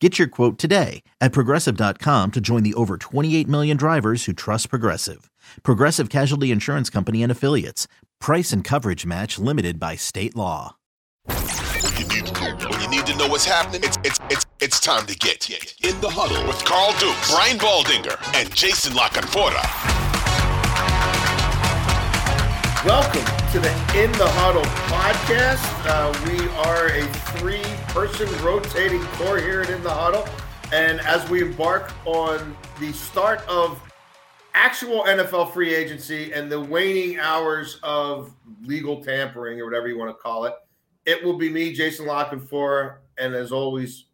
Get your quote today at progressive.com to join the over 28 million drivers who trust Progressive. Progressive Casualty Insurance Company and Affiliates. Price and coverage match limited by state law. When you need, when you need to know what's happening, it's, it's, it's, it's time to get in the huddle with Carl Duke, Brian Baldinger, and Jason La Canfora. Welcome to the In the Huddle podcast. Uh, we are a three person rotating core here at In the Huddle. And as we embark on the start of actual NFL free agency and the waning hours of legal tampering or whatever you want to call it, it will be me, Jason La Canfora, and as always,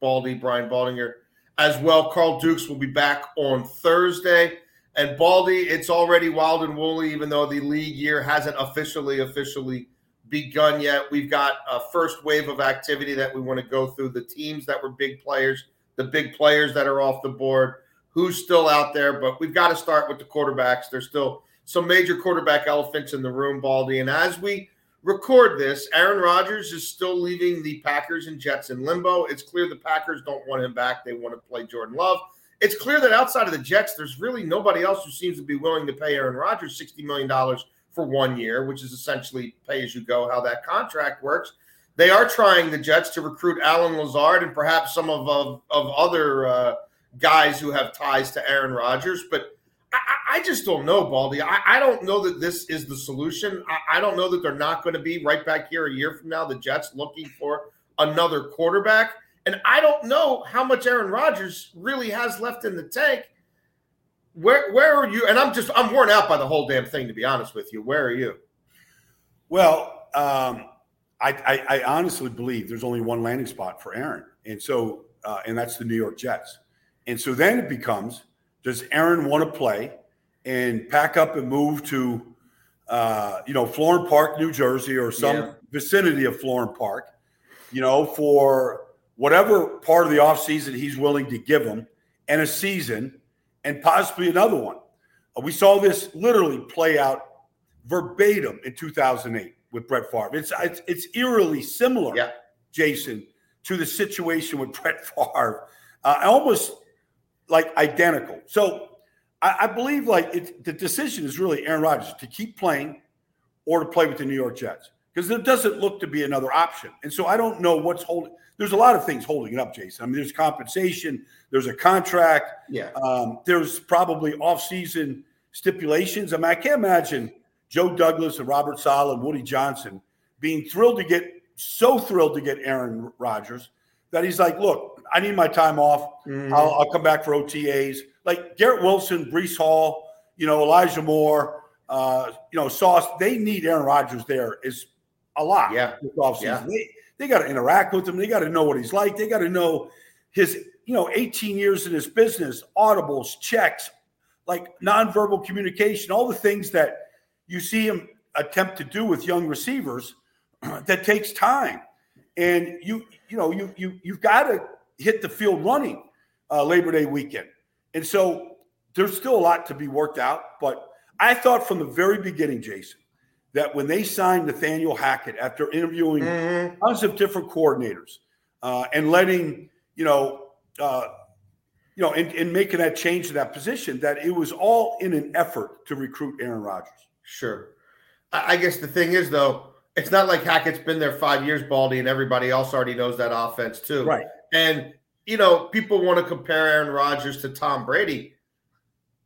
Baldy, Brian Baldinger, as well. Carl Dukes will be back on Thursday. And Baldy, it's already wild and woolly, even though the league year hasn't officially, officially begun yet. We've got a first wave of activity that we want to go through. The teams that were big players, the big players that are off the board, who's still out there. But we've got to start with the quarterbacks. There's still some major quarterback elephants in the room, Baldy. And as we record this, Aaron Rodgers is still leaving the Packers and Jets in limbo. It's clear the Packers don't want him back. They want to play Jordan Love it's clear that outside of the Jets, there's really nobody else who seems to be willing to pay Aaron Rodgers $60 million for one year, which is essentially pay as you go, how that contract works. They are trying the Jets to recruit Allen Lazard and perhaps some of, of, of other uh, guys who have ties to Aaron Rodgers. But I, I just don't know, Baldy. I, I, don't know that this is the solution. I, I don't know that they're not going to be right back here a year from now, the Jets looking for another quarterback. And I don't know how much Aaron Rodgers really has left in the tank. Where where are you? And I'm just I'm worn out by the whole damn thing, to be honest with you. Where are you? Well, um, I, I, I honestly believe there's only one landing spot for Aaron, and so uh, and that's the New York Jets. And so then it becomes: Does Aaron want to play and pack up and move to, uh, you know, Florham Park, New Jersey, or some yeah. vicinity of Florham Park, you know, for whatever part of the offseason he's willing to give them and a season and possibly another one. Uh, we saw this literally play out verbatim in 2008 with Brett Favre. It's it's, it's eerily similar, yeah. Jason, to the situation with Brett Favre, uh, almost like identical. So I, I believe like it, the decision is really Aaron Rodgers to keep playing or to play with the New York Jets because there doesn't look to be another option. And so I don't know what's holding there's a lot of things holding it up, Jason. I mean, there's compensation, there's a contract, yeah. Um, there's probably off-season stipulations. I mean, I can't imagine Joe Douglas and Robert Saleh and Woody Johnson being thrilled to get so thrilled to get Aaron Rodgers that he's like, look, I need my time off. Mm-hmm. I'll, I'll, come back for OTAs. Like Garrett Wilson, Breece Hall, you know, Elijah Moore, uh, you know, Sauce. They need Aaron Rodgers there is a lot. Yeah. This offseason. Yeah. They, they got to interact with him. They got to know what he's like. They got to know his, you know, 18 years in his business, audibles, checks, like nonverbal communication, all the things that you see him attempt to do with young receivers that takes time. And you, you know, you you you've got to hit the field running uh, Labor Day weekend. And so there's still a lot to be worked out. But I thought from the very beginning, Jason, that when they signed Nathaniel Hackett after interviewing Mhm. tons of different coordinators uh, and letting you know uh, you know and, and making that change to that position that it was all in an effort to recruit Aaron Rodgers. Sure. I, I guess the thing is, though, it's not like Hackett's been there five years, Baldy, and everybody else already knows that offense too. Right. And you know, people want to compare Aaron Rodgers to Tom Brady.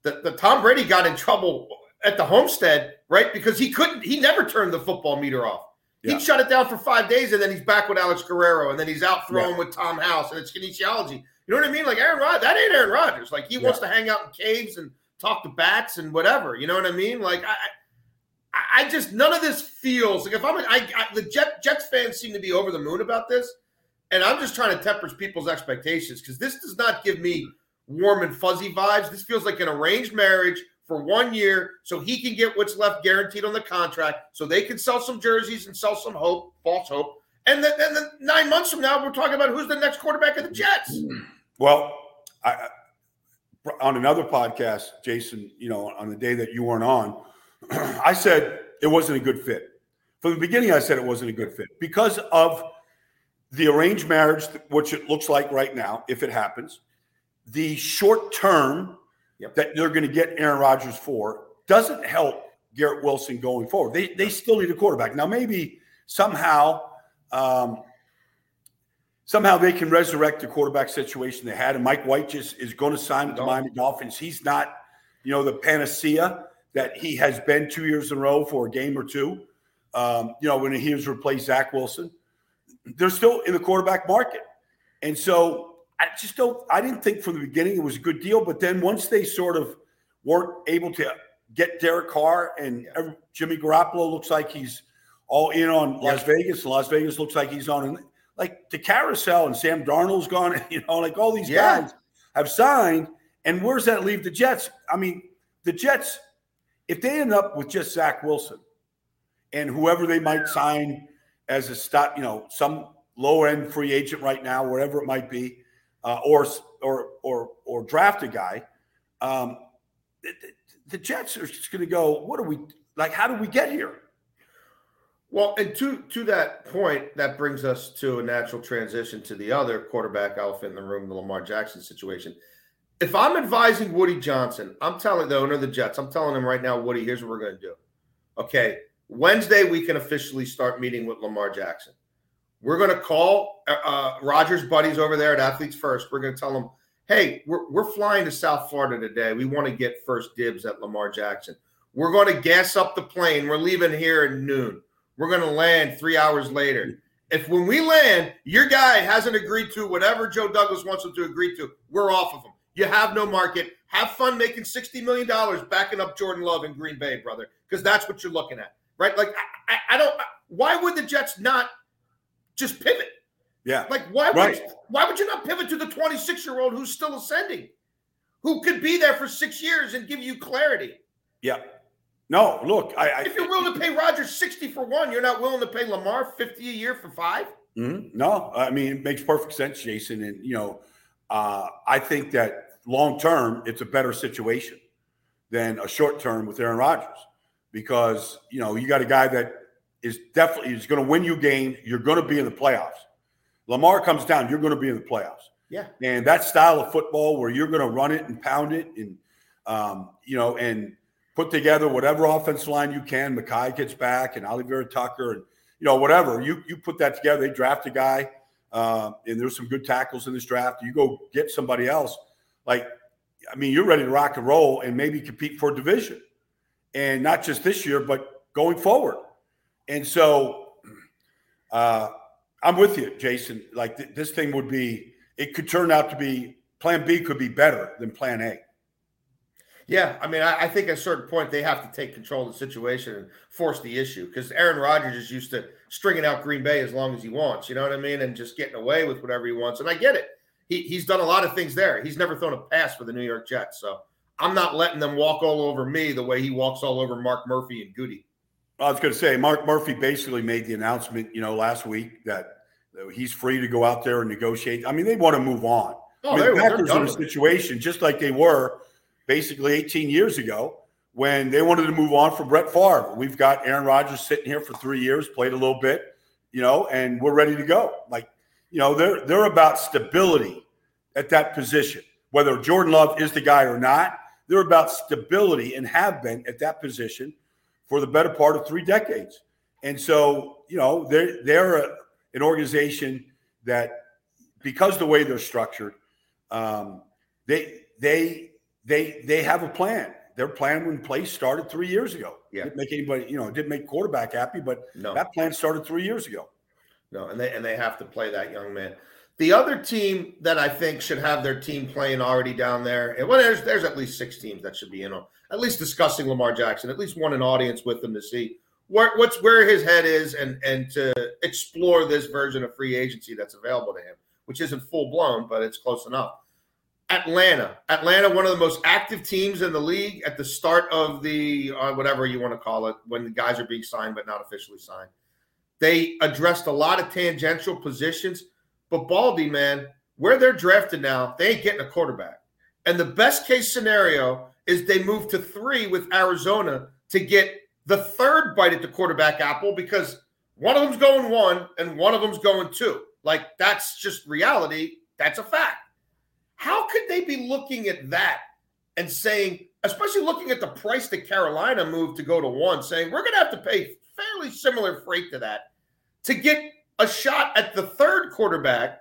The, the Tom Brady got in trouble at the homestead, right? Because he couldn't, he never turned the football meter off. Yeah. He'd shut it down for five days, and then he's back with Alex Guerrero, and then he's out throwing Yeah. with Tom House, and it's kinesiology. You know what I mean? Like Aaron Rodgers, that ain't Aaron Rodgers. Like he wants to hang out in caves and talk to bats and whatever. You know what I mean? Like I, I, I just none of this feels like if I'm I, I the Jet, Jets fans seem to be over the moon about this, and I'm just trying to temper people's expectations because this does not give me warm and fuzzy vibes. This feels like an arranged marriage for one year, so he can get what's left guaranteed on the contract, so they can sell some jerseys and sell some hope, false hope. And then, nine months from now, we're talking about who's the next quarterback of the Jets. Well, I- on another podcast, Jason, you know, on the day that you weren't on, I said it wasn't a good fit. From the beginning, I said it wasn't a good fit because of the arranged marriage, which it looks like right now, if it happens, the short term Yep. that they're going to get Aaron Rodgers for doesn't help Garrett Wilson going forward. They, they still need a quarterback. Now, maybe somehow, um, somehow they can resurrect the quarterback situation they had. And Mike White just is going to sign with the Miami Dolphins. He's not, you know, the panacea that he has been two years in a row for a game or two. Um, you know, when he was replaced Zach Wilson, they're still in the quarterback market. And so I just don't, I didn't think from the beginning it was a good deal. But then once they sort of weren't able to get Derek Carr and Jimmy Garoppolo looks like he's all in on Las Vegas. and Las Vegas looks like he's on, like the carousel and Sam Darnold's gone, you know, like all these Yeah. guys have signed. And where's that leave the Jets? I mean, the Jets, if they end up with just Zach Wilson and whoever they might sign as a stop, you know, some low end free agent right now, wherever it might be, uh, or or or or draft a guy, um, the, the- Jets are just going to go. What are we like? How do we get here? Well, and to to that point, that brings us to a natural transition to the other quarterback elephant in the room, the Lamar Jackson situation. If I'm advising Woody Johnson, I'm telling the owner of the Jets, I'm telling him right now, Woody, here's what we're going to do. Okay, Wednesday we can officially start meeting with Lamar Jackson. We're going to call uh, uh, Rodgers' buddies over there at Athletes First. We're going to tell them, hey, we're, we're flying to South Florida today. We want to get first dibs at Lamar Jackson. We're going to gas up the plane. We're leaving here at noon. We're going to land three hours later. If when we land, your guy hasn't agreed to whatever Joe Douglas wants him to agree to, we're off of him. You have no market. Have fun making $60 million backing up Jordan Love in Green Bay, brother, because that's what you're looking at, right? Like, I, I, I don't, why would the Jets not just pivot? Yeah, Like, why would Right. why would you not pivot to the 26 year old who's still ascending, who could be there for six years and give you clarity? yeah. No, look, I, I If you're willing to pay Rodgers 60 for one, you're not willing to pay Lamar 50 a year for five? Mhm. No, I mean it makes perfect sense, Jason. And you know, uh, I think that long term, it's a better situation than a short term with Aaron Rodgers because you know you got a guy that is definitely is going to win you game. You're going to be in the playoffs. Lamar comes down, you're going to be in the playoffs. Yeah. And that style of football where you're going to run it and pound it and um, you know and put together whatever offense line you can. Mekhi gets back and Vera-Tucker and you know whatever you you put that together. They draft a guy uh, and there's some good tackles in this draft. You go get somebody else. Like I mean, you're ready to rock and roll and maybe compete for a division, and not just this year, but going forward. And so, uh, I'm with you, Jason. Like th- this thing would be, it could turn out to be Plan B could be better than Plan A. Yeah, I mean, I, I think at a certain point they have to take control of the situation and force the issue because Aaron Rodgers is used to stringing out Green Bay as long as he wants. You know what I mean? And just getting away with whatever he wants. And I get it. He, he's done a lot of things there. He's never thrown a pass for the New York Jets. So I'm not letting them walk all over me the way he walks all over Mark Murphy and Gutey. I was going to say, Mark Murphy basically made the announcement, you know, last week that he's free to go out there and negotiate. I mean, they want to move on. Oh, I mean, they're- the Packers are in a situation just like they were basically 18 years ago, when they wanted to move on from Brett Favre. We've got Aaron Rodgers sitting here for three years, played a little bit, you know, and we're ready to go. Like, you know, they're they're about stability at that position. Whether Jordan Love is the guy or not, they're about stability and have been at that position for the better part of three decades. And so, you know, they're they're a, an organization that, because the way they're structured, um, they they they they have a plan. Their plan when place started three years ago. Yeah. Didn't make anybody, you know, didn't make quarterback happy, but No. that plan started three years ago. No, and they and they have to play that young man. The other team that I think should have their team playing already down there, and well, there's there's at least six teams that should be in on at least discussing Lamar Jackson, at least one an audience with him to see where what's where his head is and and to explore this version of free agency that's available to him, which isn't full blown, but it's close enough. Atlanta, Atlanta, one of the most active teams in the league at the start of the uh, whatever you want to call it, when the guys are being signed but not officially signed. They addressed a lot of tangential positions, but Baldy, man, where they're drafted now, they ain't getting a quarterback. And the best case scenario is they move to three with Arizona to get the third bite at the quarterback apple because one of them's going one and one of them's going two. Like that's just reality. That's a fact. How could they be looking at that and saying, especially looking at the price that Carolina moved to go to one, saying we're going to have to pay fairly similar freight to that to get a shot at the third quarterback?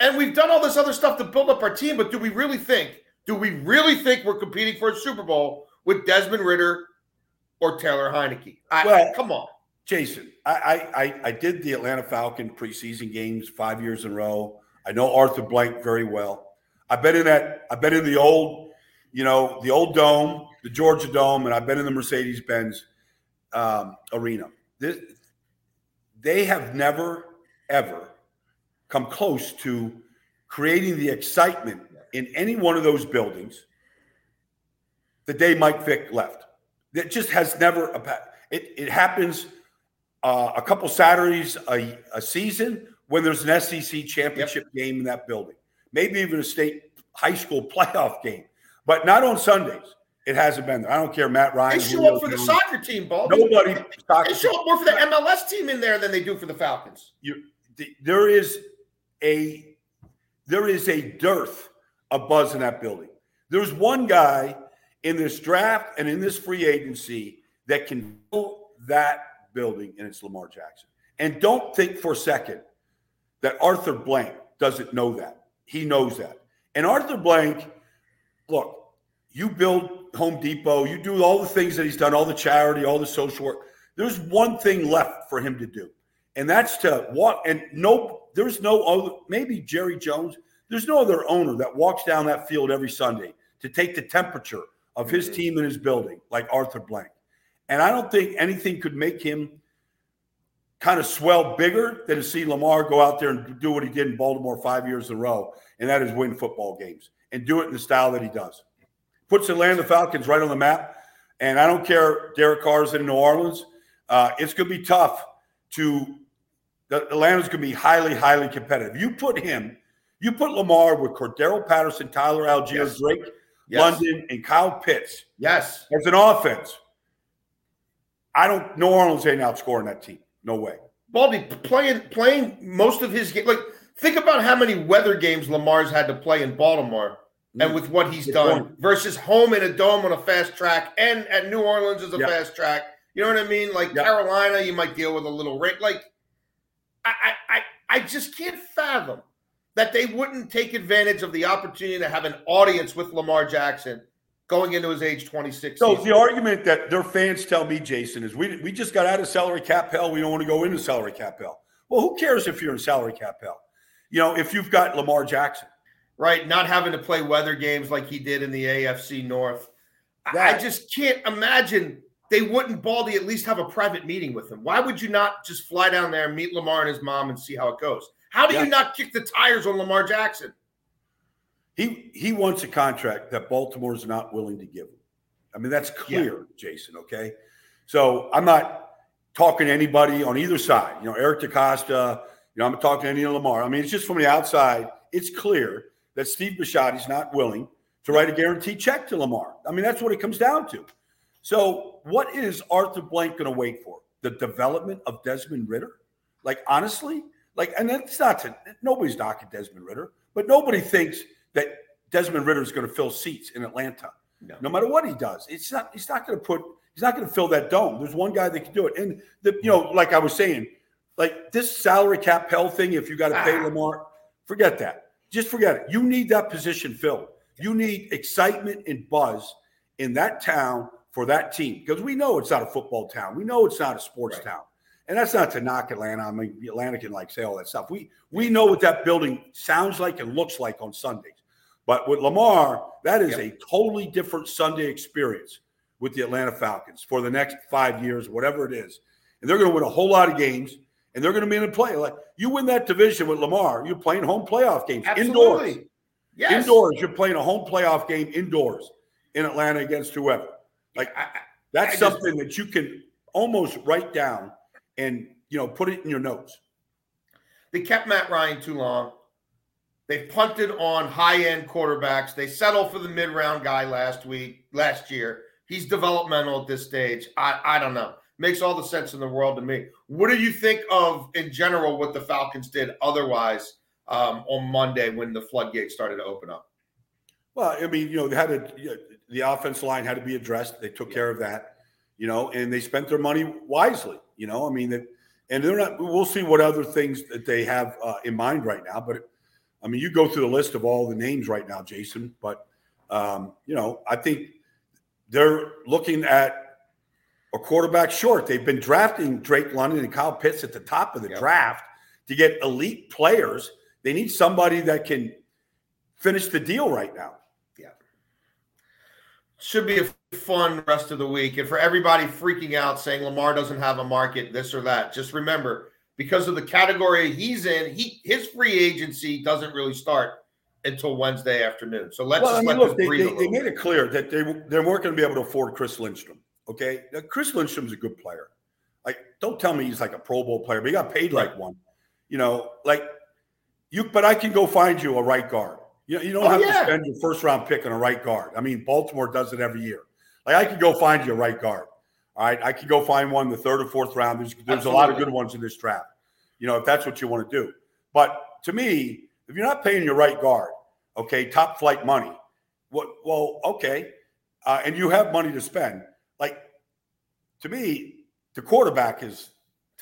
And we've done all this other stuff to build up our team, but do we really think, do we really think we're competing for a Super Bowl with Desmond Ridder or Taylor Heinicke? I, Well- come on. Jason, I, I, I, did the Atlanta Falcon preseason games five years in a row. I know Arthur Blank very well. I've been in that. I've been in the old, you know, the old dome, the Georgia Dome, and I've been in the Mercedes Benz um, arena. This, they have never ever come close to creating the excitement in any one of those buildings the day Mike Vick left. It just has never. It, it happens uh, a couple Saturdays a, a season when there's an SEC championship game in that building, maybe even a state high school playoff game, but not on Sundays. It hasn't been there. I don't care, Matt Ryan. They show up for the Jones. soccer team, Ball. Nobody. They show up more for the MLS team in there than they do for the Falcons. you, the, there is a there is a dearth of buzz in that building. There's one guy in this draft and in this free agency that can fill that building, and it's Lamar Jackson. And don't think for a second that Arthur Blank doesn't know that. He knows that. And Arthur Blank, look, you build Home Depot, you do all the things that he's done, all the charity, all the social work. There's one thing left for him to do, and that's to walk. And no, there's no other, maybe Jerry Jones, there's no other owner that walks down that field every Sunday to take the temperature of his team and his building like Arthur Blank. And I don't think anything could make him kind of swell bigger than to see Lamar go out there and do what he did in Baltimore five years in a row, and that is win football games and do it in the style that he does. Puts Atlanta Falcons right on the map. And I don't care, Derek Carr's in New Orleans. Uh, it's going to be tough to, Atlanta's going to be highly, highly competitive. You put him, you put Lamar with Cordarrelle Patterson, Tyler Allgeier, Yes. Drake Yes. London, and Kyle Pitts Yes. as an offense. I don't, New Orleans ain't outscoring that team. No way. Baldy playing playing most of his game. Like, think about how many weather games Lamar's had to play in Baltimore, and mm. with what he's Good done point. versus home in a dome on a fast track, and at New Orleans is a Yeah. fast track. You know what I mean? Like Yeah. Carolina, you might deal with a little rate. Like, I, I, I, just can't fathom that they wouldn't take advantage of the opportunity to have an audience with Lamar Jackson going into his age twenty six. So the argument that their fans tell me, Jason, is we we just got out of salary cap hell. We don't want to go into salary cap hell. Well, who cares if you're in salary cap hell? You know, if you've got Lamar Jackson. right? Not having to play weather games like he did in the AFC North. that, I just can't imagine they wouldn't Baldy at least have a private meeting with him. Why would you not just fly down there and meet Lamar and his mom and see how it goes? How do yeah. you not kick the tires on Lamar Jackson? He he wants a contract that Baltimore's not willing to give him. I mean, that's clear, yeah. Jason. Okay. So I'm not talking to anybody on either side. You know, Eric DeCosta, you know, I'm talking to any of Lamar. I mean, it's just from the outside, it's clear that Steve Bisciotti's not willing to write a guaranteed check to Lamar. I mean, that's what it comes down to. So, what is Arthur Blank going to wait for? The development of Desmond Ridder? Like, honestly, like, and that's not to nobody's knocking Desmond Ridder, but nobody thinks that Desmond Ridder is going to fill seats in Atlanta. No. no matter what he does, it's not. He's not going to put. He's not going to fill that dome. There's one guy that can do it, and the you know, like I was saying, like this salary cap hell thing. If you got to pay ah. Lamar, forget that. Just forget it. You need that position filled. You need excitement and buzz in that town for that team because we know it's not a football town. We know it's not a sports right. town. And that's not to knock Atlanta. I mean, Atlanta can like say all that stuff. We we know what that building sounds like and looks like on Sundays. But with Lamar, that is yep. a totally different Sunday experience with the Atlanta Falcons for the next five years, whatever it is. And they're going to win a whole lot of games, and they're going to be in a play. Like you win that division with Lamar, you're playing home playoff games Absolutely. indoors. Yes. Indoors, you're playing a home playoff game indoors in Atlanta against whoever. Like I, that's I something just, that you can almost write down and you know put it in your notes. They kept Matt Ryan too long. They punted on high end quarterbacks. They settled for the mid round guy last week, last year. He's developmental at this stage. I, I don't know. Makes all the sense in the world to me. What do you think of, in general, what the Falcons did otherwise um, on Monday when the floodgates started to open up? Well, I mean, you know, they had know, the offense line had to be addressed. They took yeah. care of that, you know, and they spent their money wisely, you know. I mean, that, and they're not. We'll see what other things that they have uh, in mind right now, but I mean, you go through the list of all the names right now, Jason, but um, you know, I think they're looking at a quarterback short. They've been drafting Drake London and Kyle Pitts at the top of the yep. draft to get elite players. They need somebody that can finish the deal right now. Should be a fun rest of the week. And for everybody freaking out saying Lamar doesn't have a market, this or that, just remember because of the category he's in, he his free agency doesn't really start until Wednesday afternoon. So let's well, just I mean, let look, they, they, they made it clear that they they weren't going to be able to afford Chris Lindstrom. Okay, now, Chris Lindstrom's a good player. Like, don't tell me he's like a Pro Bowl player, but he got paid like one. You know, like you. But I can go find you a right guard. You you don't oh, have yeah. to spend your first round pick on a right guard. I mean, Baltimore does it every year. Like I could go find you a right guard. All right, I could go find one the third or fourth round. There's there's Absolutely. a lot of good ones in this draft. You know, if that's what you want to do. But to me, if you're not paying your right guard, okay, top flight money, what? Well, okay, uh, and you have money to spend. Like to me, the quarterback is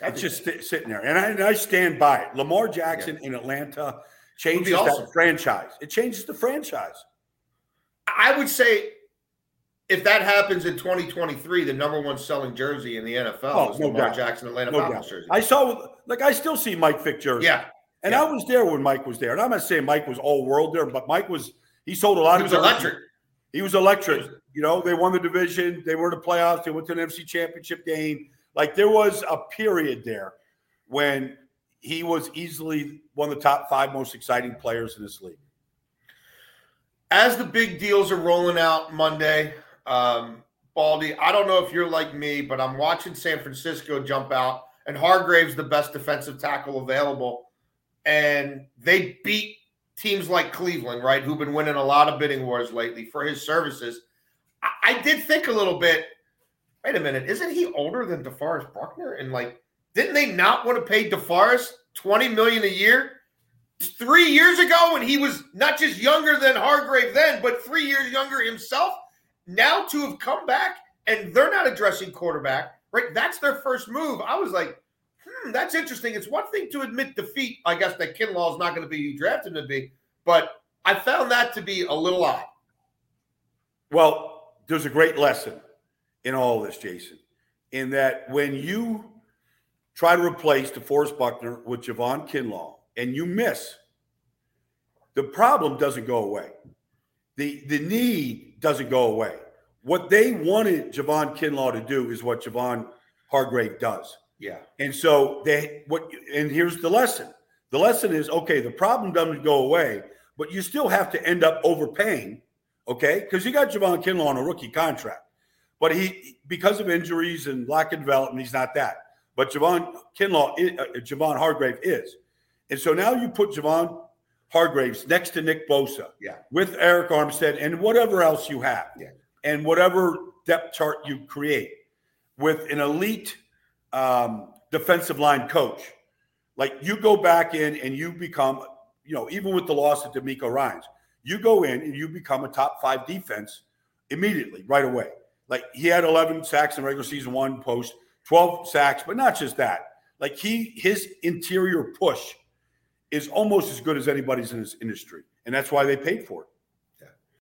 it's just st- sitting there, and I, and I, stand by it. Lamar Jackson yeah. in Atlanta changes awesome. that franchise. It changes the franchise. I would say if that happens in 2023, the number one selling jersey in the NFL oh, is no Lamar doubt. Jackson Atlanta no Falcons jersey. I saw, like, I still see Mike Vick jersey. Yeah. And yeah. I was there when Mike was there. And I'm not saying Mike was all world there, but Mike was, he sold a lot he of was electric. He was electric. You know, they won the division, they were in the playoffs, they went to an NFC championship game. Like, there was a period there when he was easily one of the top five most exciting players in this league. As the big deals are rolling out Monday, um, Baldy, I don't know if you're like me, but I'm watching San Francisco jump out, and Hargrave's the best defensive tackle available. And they beat teams like Cleveland, right, who've been winning a lot of bidding wars lately for his services. I, I did think a little bit, wait a minute, isn't he older than DeForest Buckner? And like, didn't they not want to pay DeForest 20 million a year? Three years ago, when he was not just younger than Hargrave then, but three years younger himself now to have come back and they're not addressing quarterback, right? That's their first move. I was like, hmm, that's interesting. It's one thing to admit defeat. I guess that Kinlaw is not going to be drafted to be, but I found that to be a little odd. Well, there's a great lesson in all this, Jason, in that when you try to replace DeForest Buckner with Javon Kinlaw and you miss, the problem doesn't go away. The the need doesn't go away. what they wanted Javon Kinlaw to do is what Javon Hargrave does. Yeah. And so they what and here's the lesson. The lesson is okay, the problem doesn't go away, but you still have to end up overpaying, okay? Because you got Javon Kinlaw on a rookie contract. But he because of injuries and lack of development, he's not that. But Javon Kinlaw, uh, Javon Hargrave is. And so now you put Javon Hargraves next to Nick Bosa, Yeah. with Arik Armstead and whatever else you have, Yeah. and whatever depth chart you create with an elite um, defensive line coach. Like you go back in and you become, you know, even with the loss of DeMeco Ryans, you go in and you become a top five defense immediately, right away. Like he had 11 sacks in regular season one post, 12 sacks, but not just that. Like he, his interior push is almost as good as anybody's in this industry, and that's why they paid for it.